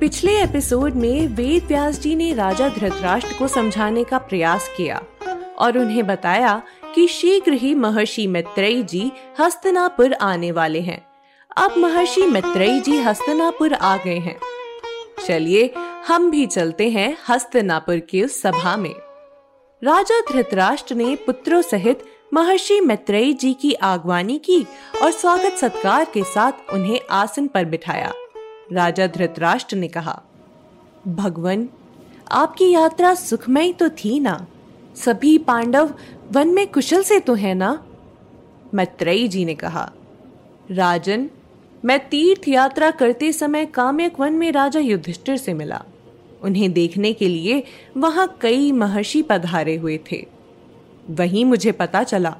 पिछले एपिसोड में वेद व्यास जी ने राजा धृतराष्ट्र को समझाने का प्रयास किया और उन्हें बताया कि शीघ्र ही महर्षि मैत्रेयी जी हस्तनापुर आने वाले हैं। अब महर्षि मैत्रेयी जी हस्तनापुर आ गए हैं। चलिए, हम भी चलते हैं हस्तनापुर की उस सभा में। राजा धृतराष्ट्र ने पुत्रों सहित महर्षि मैत्रेयी जी की आगवानी की और स्वागत सत्कार के साथ उन्हें आसन पर बिठाया। राजा धृतराष्ट्र ने कहा, भगवान, आपकी यात्रा सुखमय तो थी ना? सभी पांडव वन में कुशल से तो है ना? मैत्रेयी जी ने कहा, राजन, मैं तीर्थ यात्रा करते समय काम्यक वन में राजा युधिष्ठिर से मिला। उन्हें देखने के लिए वहाँ कई महर्षि पधारे हुए थे। वहीं मुझे पता चला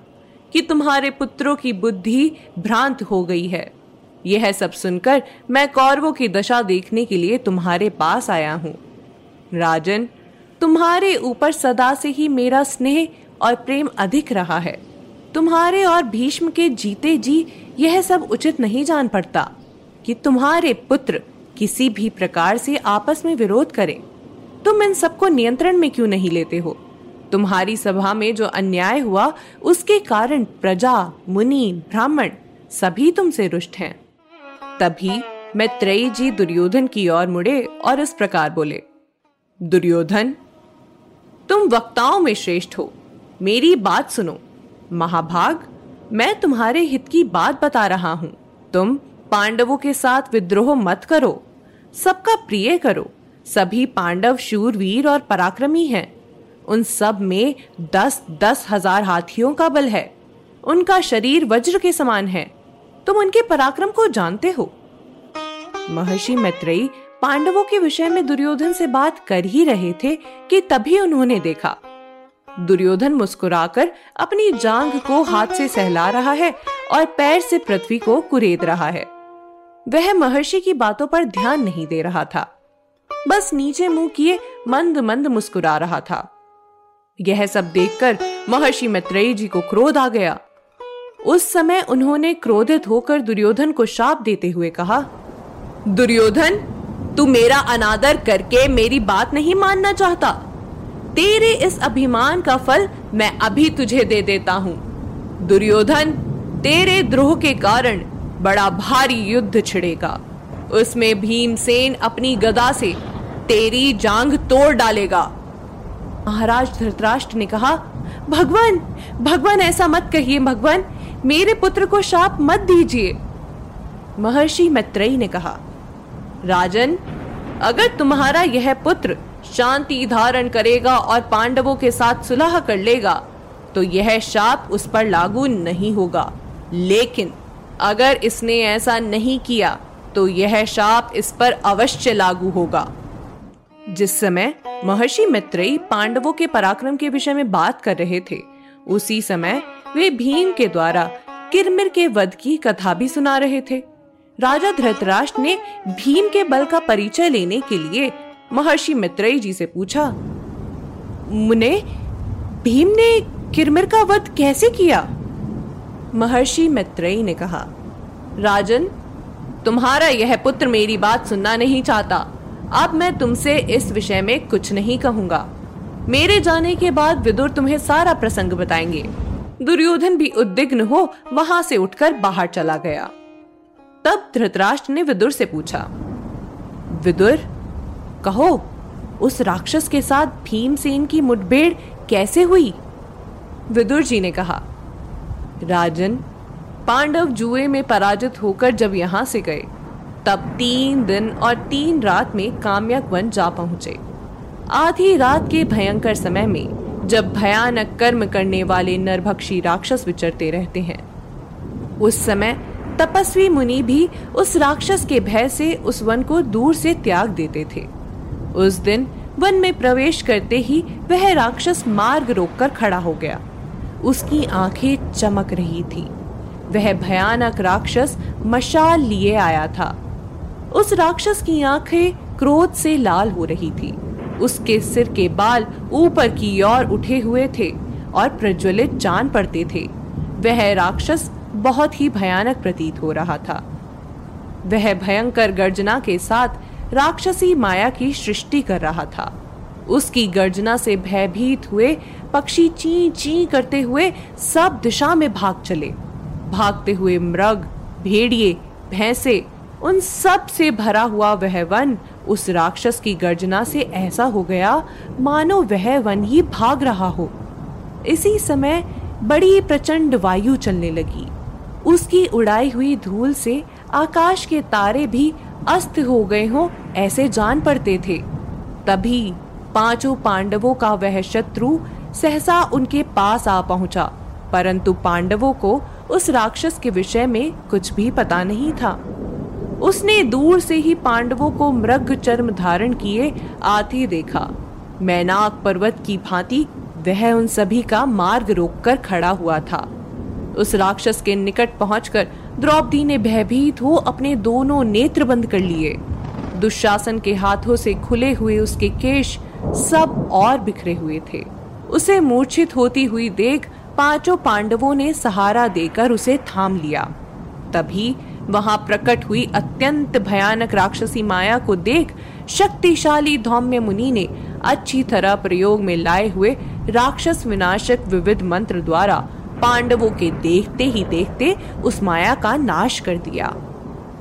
कि तुम्हारे पुत्रों की बुद्धि भ्रांत हो गई है। यह सब सुनकर मैं कौरवों की दशा देखने के लिए तुम्हारे पास आया हूँ। राजन, तुम्हारे ऊपर सदा से ही मेरा स्नेह और प्रेम अधिक रहा है। तुम्हारे और भीष्म के जीते जी यह सब उचित नहीं जान पड़ता कि तुम्हारे पुत्र किसी भी प्रकार से आपस में विरोध करें। तुम इन सबको नियंत्रण में क्यों नहीं लेते हो? तुम्हारी सभा में जो अन्याय हुआ, उसके कारण प्रजा, मुनि, ब्राह्मण सभी तुमसे रुष्ट हैं। तभी मैत्रेयी जी दुर्योधन की ओर मुड़े और इस प्रकार बोले, दुर्योधन, तुम वक्ताओं में श्रेष्ठ हो। मेरी बात सुनो। महाभाग, मैं तुम्हारे हित की बात बता रहा हूँ। तुम पांडवों के साथ विद्रोह मत करो। सबका प्रिय करो। सभी पांडव शूरवीर और पराक्रमी हैं। उन सब में दस दस हज़ार हाथियों का बल है। उनका शरीर वज्र के समान है। तुम उनके पराक्रम को जानते हो। महर्षि मैत्रेयी पांडवों के विषय में दुर्योधन से बात कर ही रहे थे कि तभी उन्होंने देखा। दुर्योधन मुस्कुराकर अपनी जांग को हाथ से सहला रहा है और पैर से पृथ्वी को कुरेद रहा है। वह महर्षि की बातों पर ध्यान नहीं दे रहा था। बस नीचे मुँह किए मंद मंद मुस्कुरा रहा था। यह सब देखकर महर्षि मैत्रेयी जी को क्रोध आ गया। उस समय उन्होंने क्रोधित होकर दुर्योधन को शाप देते हुए कहा, दुर्योधन, तू मेरा अनादर करके मेरी बात नहीं मानना चाहता। तेरे इस अभिमान का फल मैं अभी तुझे दे देता हूँ। दुर्योधन, तेरे द्रोह के कारण बड़ा भारी युद्ध छिड़ेगा। उसमें भीमसेन अपनी गदा से तेरी जांग तोड़ डालेगा। महाराज धृतराष्ट्र ने कहा, भगवान भगवान ऐसा मत कहिए, भगवान। मेरे पुत्र को शाप मत दीजिए। महर्षि मैत्रेयी ने कहा, राजन, अगर तुम्हारा यह पुत्र शांति धारण करेगा और पांडवों के साथ सुलह कर लेगा तो यह शाप उस पर लागू नहीं होगा। लेकिन अगर इसने ऐसा नहीं किया तो यह शाप इस पर अवश्य लागू होगा। जिस समय महर्षि मित्रेई पांडवों के पराक्रम के विषय में बात कर रहे थे, उसी समय वे भीम के द्वारा किरमिर के वध की कथा भी सुना रहे थे। राजा धृतराष्ट्र ने भीम के बल का परिचय लेने के लिए महर्षि मित्रेय जी से पूछा, मुने, भीम ने किरमिर का वध कैसे किया? महर्षि मित्रेय ने कहा, राजन, तुम्हारा यह पुत्र मेरी बात सुनना नहीं चाहता। अब मैं तुमसे इस विषय में कुछ नहीं कहूँगा। मेरे जाने के बाद विदुर तुम्हें सारा प्रसंग बताएँगे। दुर्योधन भी उद्विग्न हो वहाँ से उठकर बाहर चला गया। तब धृतराष्ट्र ने विदुर से पूछा, विदुर, कहो, उस राक्षस के साथ भीमसेन की मुठभेड़ कैसे हुई? विदुर जी ने कहा, राजन, पांडव जुए में पराजित होकर जब यहाँ से गए, तब तीन दिन और तीन रात में काम्यक वन जा पहुँचे। आधी रात के भयंकर समय में जब भयानक कर्म करने वाले नरभक्षी राक्षस विचरते रहते हैं। उस समय तपस्वी मुनि भी उस राक्षस के भय से उस वन को दूर से त्याग देते थे। उस दिन वन में प्रवेश करते ही वह राक्षस मार्ग रोककर खड़ा हो गया। उसकी आँखें चमक रही थी। वह भयानक राक्षस मशाल लिए आया था। उस राक्षस की आँखें क्रोध से लाल हो रही थी। उसके सिर के बाल ऊपर की ओर उठे हुए थे और प्रज्वलित जान पड़ते थे। वह राक्षस बहुत ही भयानक प्रतीत हो रहा था। वह भयंकर गर्जना के साथ राक्षसी माया की सृष्टि कर रहा था। उसकी गर्जना से भयभीत हुए पक्षी ची ची करते हुए सब दिशा में भाग चले। भागते हुए मृग, भेड़िए, भैंसे उन सबसे भरा हुआ वह वन उस राक्षस की गर्जना से ऐसा हो गया, मानो वह वन ही भाग रहा हो। इसी समय बड़ी प्रचंड वायु चलने लगी। उसकी उड़ाई हुई धूल से आकाश के तारे भी अस्त हो गए हों, ऐसे जान पड़ते थे। तभी पाँचों पांडवों का वह शत्रु सहसा उनके पास आ पहुँचा, परंतु पांडवों को उस राक्षस के विषय में कुछ भी पता नहीं था। उसने दूर से ही पांडवों को मृग चर्म धारण किए, आती देखा। मैनाक पर्वत की भांति वह उन सभी का मार्ग रोककर खड़ा हुआ था। उस राक्षस के निकट पहुंचकर द्रौपदी ने भयभीत हो अपने दोनों नेत्र बंद कर लिए। दुशासन के हाथों से खुले हुए उसके केश सब और बिखरे हुए थे। उसे मूर्छित होती हुई देख पाँचों पांडवों ने सहारा देकर उसे थाम लिया। तभी वहाँ प्रकट हुई अत्यंत भयानक राक्षसी माया को देख शक्तिशाली धौम्य मुनि ने अच्छी तरह प्रयोग में लाए हुए राक्षस विनाशक विविध मंत्र द्वारा पांडवों के देखते ही देखते उस माया का नाश कर दिया।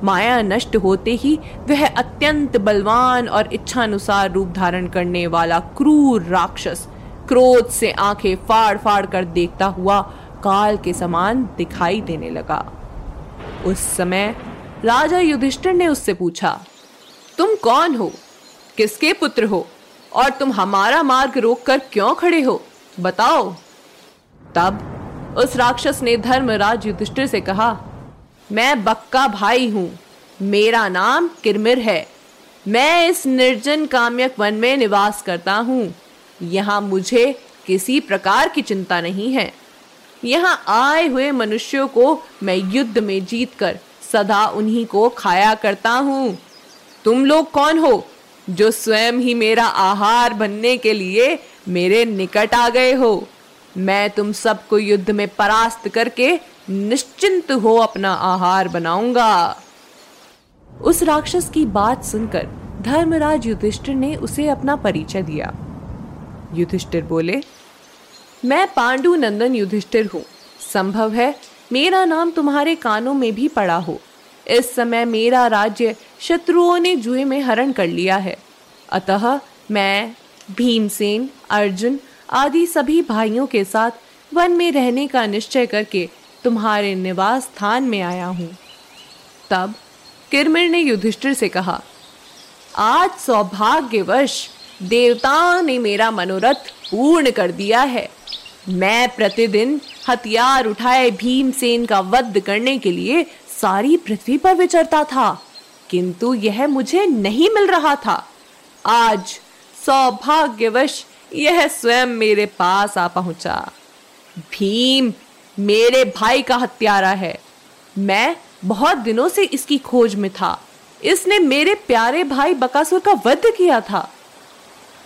माया नष्ट होते ही वह अत्यंत बलवान और इच्छानुसार रूप धारण करने वाला क्रूर राक्षस क्रोध से आँखें फाड़ फाड़ कर देखता हुआ काल के समान दिखाई देने लगा। उस समय राजा युधिष्ठिर ने उससे पूछा, तुम कौन हो? किसके पुत्र हो? और तुम हमारा मार्ग रोककर क्यों खड़े हो? बताओ। तब उस राक्षस ने धर्मराज युधिष्ठिर से कहा, मैं बक्का भाई हूँ। मेरा नाम किरमिर है। मैं इस निर्जन काम्यक वन में निवास करता हूँ। यहाँ मुझे किसी प्रकार की चिंता नहीं है। यहाँ आए हुए मनुष्यों को मैं युद्ध में जीत कर सदा उन्हीं को खाया करता हूँ। तुम लोग कौन हो जो स्वयं ही मेरा आहार बनने के लिए मेरे निकट आ गए हो? मैं तुम सबको युद्ध में परास्त करके निश्चिंत हो अपना आहार बनाऊँगा। उस राक्षस की बात सुनकर धर्मराज युधिष्ठिर ने उसे अपना परिचय दिया। युधिष्ठिर बोले मैं पांडु नंदन युधिष्ठिर हूँ। संभव है मेरा नाम तुम्हारे कानों में भी पड़ा हो। इस समय मेरा राज्य शत्रुओं ने जुए में हरण कर लिया है। अतः मैं, भीमसेन, अर्जुन आदि सभी भाइयों के साथ वन में रहने का निश्चय करके तुम्हारे निवास स्थान में आया हूँ। तब किरमिर ने युधिष्ठिर से कहा, आज सौभाग्यवश देवताओं ने मेरा मनोरथ पूर्ण कर दिया है। मैं प्रतिदिन हथियार उठाए भीमसेन का वध करने के लिए सारी पृथ्वी पर विचरता था, किंतु यह मुझे नहीं मिल रहा था। आज सौभाग्यवश यह स्वयं मेरे पास आ पहुँचा। भीम मेरे भाई का हत्यारा है। मैं बहुत दिनों से इसकी खोज में था। इसने मेरे प्यारे भाई बकासुर का वध किया था।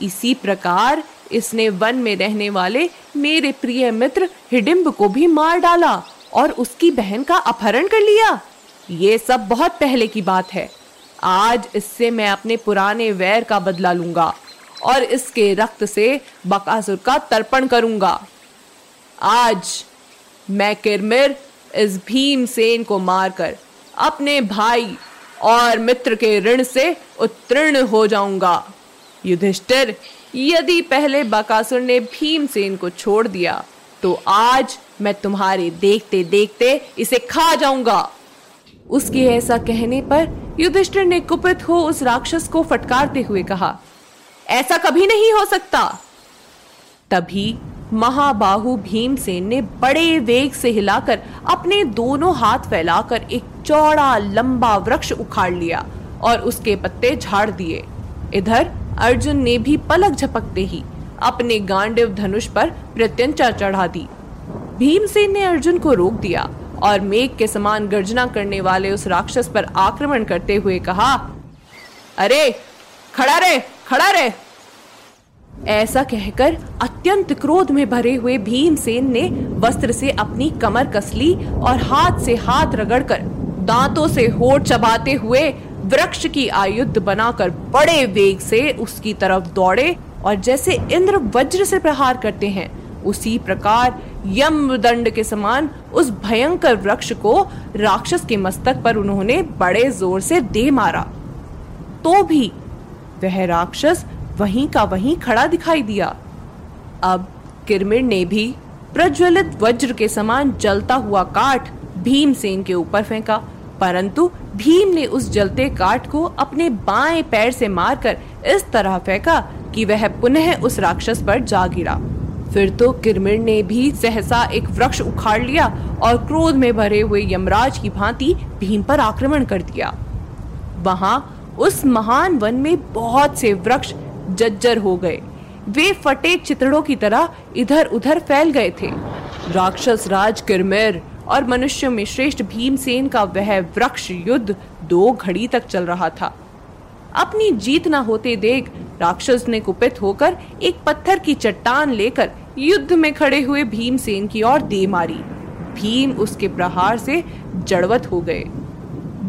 इसी प्रकार इसने वन में रहने वाले मेरे प्रिय मित्र हिडिम्ब को भी मार डाला और उसकी बहन का अपहरण कर लिया। ये सब बहुत पहले की बात है। आज इससे मैं अपने पुराने वैर का बदला लूँगा और इसके रक्त से बकासुर का तर्पण करूँगा। आज मैं किरमिर इस भीमसेन को मारकर अपने भाई और मित्र के ऋण से उत्तीर्ण हो जाऊँगा। युधिष्ठिर यदि पहले बकासुर ने भीमसेन को छोड़ दिया तो आज मैं तुम्हारे देखते देखते इसे खा जाऊँगा। उसके ऐसा कहने पर युधिष्ठिर ने कुपित हो उस राक्षस को फटकारते हुए कहा, ऐसा कभी नहीं हो सकता। तभी महाबाहु भीमसेन ने बड़े वेग से हिलाकर अपने दोनों हाथ फैलाकर एक चौड़ा लंबा वृक्ष उखाड़ लिया और उसके पत्ते झाड़ दिए। इधर अर्जुन ने भी पलक झपकते ही अपने गांडिव धनुष पर प्रत्यंचा चढ़ा दी। भीमसेन ने अर्जुन को रोक दिया और मेघ के समान गर्जना करने वाले उस राक्षस पर आक्रमण करते हुए कहा, अरे, खड़ा रे खड़ा रे ऐसा कहकर अत्यंत क्रोध में भरे हुए भीमसेन ने वस्त्र से अपनी कमर कस ली और हाथ से हाथ रगड़कर दांतों से होठ चबाते हुए वृक्ष की आयुध बनाकर बड़े वेग से उसकी तरफ़ दौड़े और जैसे इंद्र वज्र से प्रहार करते हैं, उसी प्रकार यम दंड के समान उस भयंकर वृक्ष को राक्षस के मस्तक पर उन्होंने बड़े ज़ोर से दे मारा। तो भी वह राक्षस वहीं का वहीं खड़ा दिखाई दिया। अब किरमिर ने भी प्रज्वलित वज्र के समान जलता हुआ काठ भीमसेन के ऊपर फेंका, परंतु भीम ने उस जलते काट को अपने बाएँ पैर से मारकर इस तरह फेंका कि वह पुनः उस राक्षस पर जा गिरा। फिर तो किरमिर ने भी सहसा एक वृक्ष उखाड़ लिया और क्रोध में भरे हुए यमराज की भांति भीम पर आक्रमण कर दिया। वहाँ उस महान वन में बहुत से वृक्ष जज्जर हो गए। वे फटे चित्रों की तरह इधर उधर फैल गए थे। राक्षस राज किरमिर और मनुष्य में श्रेष्ठ भीमसेन का वह वृक्ष युद्ध दो घड़ी तक चल रहा था। अपनी जीत न होते देख राक्षस ने कुपित होकर एक पत्थर की चट्टान लेकर युद्ध में खड़े हुए भीमसेन की ओर दे मारी। भीम उसके प्रहार से जड़वत हो गए।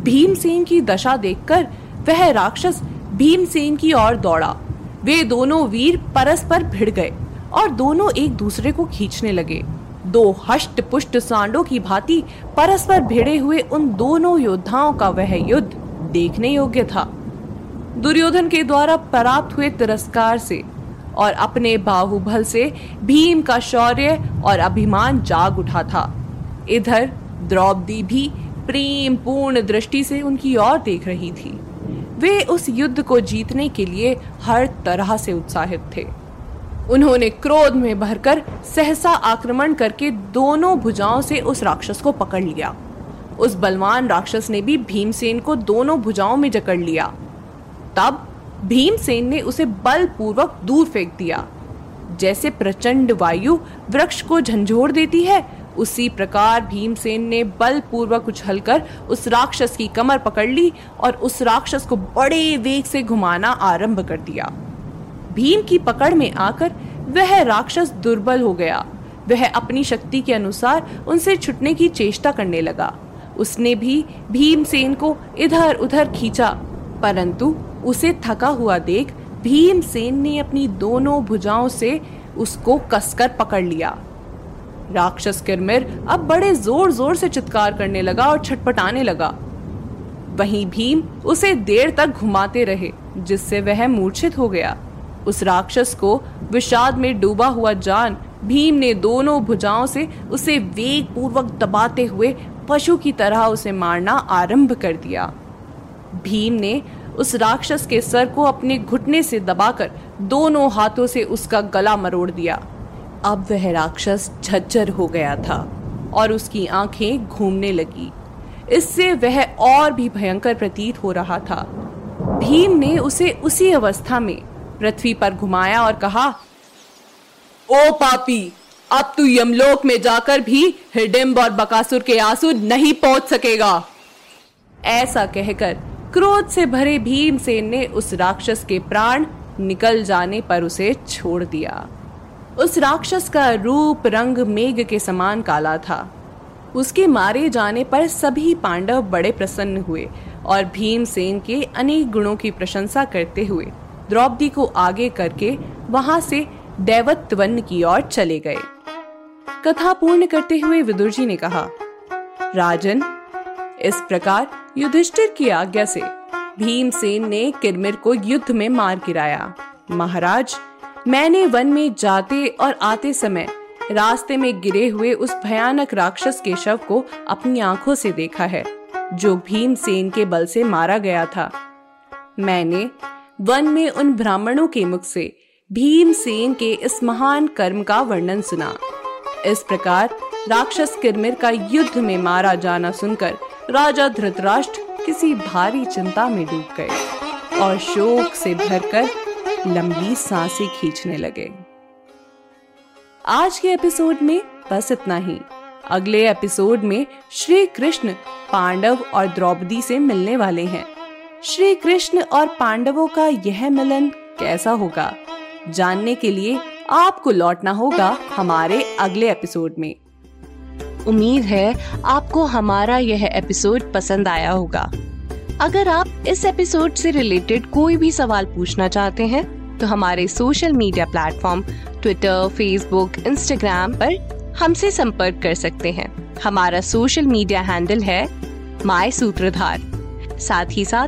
भीमसेन की दशा देखकर वह राक्षस भीमसेन की ओर दौड़ा। वे दोनों वीर परस्पर भिड़ गए और दोनों एक दूसरे को खींचने लगे। दो हष्ट पुष्ट सांडों की भांति परस्पर भिड़े हुए उन दोनों योद्धाओं का वह युद्ध देखने योग्य था। दुर्योधन के द्वारा प्राप्त हुए तिरस्कार से और अपने बाहुबल से भीम का शौर्य और अभिमान जाग उठा था। इधर द्रौपदी भी प्रेम पूर्ण दृष्टि से उनकी ओर देख रही थी। वे उस युद्ध को जीतने के लिए हर तरह से उत्साहित थे। उन्होंने क्रोध में भरकर सहसा आक्रमण करके दोनों भुजाओं से उस राक्षस को पकड़ लिया। उस बलवान राक्षस ने भी भीमसेन को दोनों भुजाओं में जकड़ लिया। तब भीमसेन ने उसे बलपूर्वक दूर फेंक दिया। जैसे प्रचंड वायु वृक्ष को झंझोर देती है, उसी प्रकार भीमसेन ने बलपूर्वक उछलकर उस राक्षस की कमर पकड़ ली और उस राक्षस को बड़े वेग से घुमाना आरंभ कर दिया। भीम की पकड़ में आकर वह राक्षस दुर्बल हो गया। वह अपनी शक्ति के अनुसार उनसे छुटने की चेष्टा करने लगा। उसने भी भीमसेन को इधर उधर खींचा, परंतु उसे थका हुआ देख भीमसेन ने अपनी दोनों भुजाओं से उसको कसकर पकड़ लिया। राक्षस किरमिर अब बड़े ज़ोर ज़ोर से चित्कार करने लगा और छटपटाने लगा। वहीं भीम उसे देर तक घुमाते रहे, जिससे वह मूर्छित हो गया। उस राक्षस को विषाद में डूबा हुआ जान भीम ने दोनों भुजाओं से उसे वेग पूर्वक दबाते हुए पशु की तरह उसे मारना आरंभ कर दिया। भीम ने उस राक्षस के सर को अपने घुटने से दबाकर दोनों हाथों से उसका गला मरोड़ दिया। अब वह राक्षस झज्जर हो गया था और उसकी आँखें घूमने लगी। इससे वह और भी भयंकर प्रतीत हो रहा था। भीम ने उसे उसी अवस्था में पृथ्वी पर घुमाया और कहा, ओ पापी, अब तू यमलोक में जाकर भी हिडिम्ब और बकासुर के आँसू नहीं पहुँच सकेगा। ऐसा कहकर क्रोध से भरे भीमसेन ने उस राक्षस के प्राण निकल जाने पर उसे छोड़ दिया। उस राक्षस का रूप रंग मेघ के समान काला था। उसके मारे जाने पर सभी पांडव बड़े प्रसन्न हुए और भीमसेन के अनेक गुणों की प्रशंसा करते हुए द्रौपदी को आगे करके वहाँ से दैवत वन की ओर चले गए। कथा पूर्ण करते हुए विदुर जी ने कहा, राजन, इस प्रकार युधिष्ठिर की आज्ञा से भीमसेन ने किरमिर को युद्ध में मार गिराया। महाराज, मैंने वन में जाते और आते समय रास्ते में गिरे हुए उस भयानक राक्षस के शव को अपनी आँखों से देखा है, जो भीमसेन के बल से मारा गया था। मैंने वन में उन ब्राह्मणों के मुख से भीमसेन के इस महान कर्म का वर्णन सुना। इस प्रकार राक्षस किरमिर का युद्ध में मारा जाना सुनकर राजा धृतराष्ट्र किसी भारी चिंता में डूब गए और शोक से भरकर लंबी साँसें खींचने लगे। आज के एपिसोड में बस इतना ही। अगले एपिसोड में श्री कृष्ण पांडव और द्रौपदी से मिलने वाले हैं। श्री कृष्ण और पांडवों का यह मिलन कैसा होगा? जानने के लिए आपको लौटना होगा हमारे अगले एपिसोड में। उम्मीद है आपको हमारा यह एपिसोड पसंद आया होगा। अगर आप इस एपिसोड से रिलेटेड कोई भी सवाल पूछना चाहते हैं तो हमारे social media platform Twitter, Facebook, Instagram पर हमसे संपर्क कर सकते हैं। हमारा सोशल मीडिया हैंडल है माई सूत्रधार। साथ ही साथ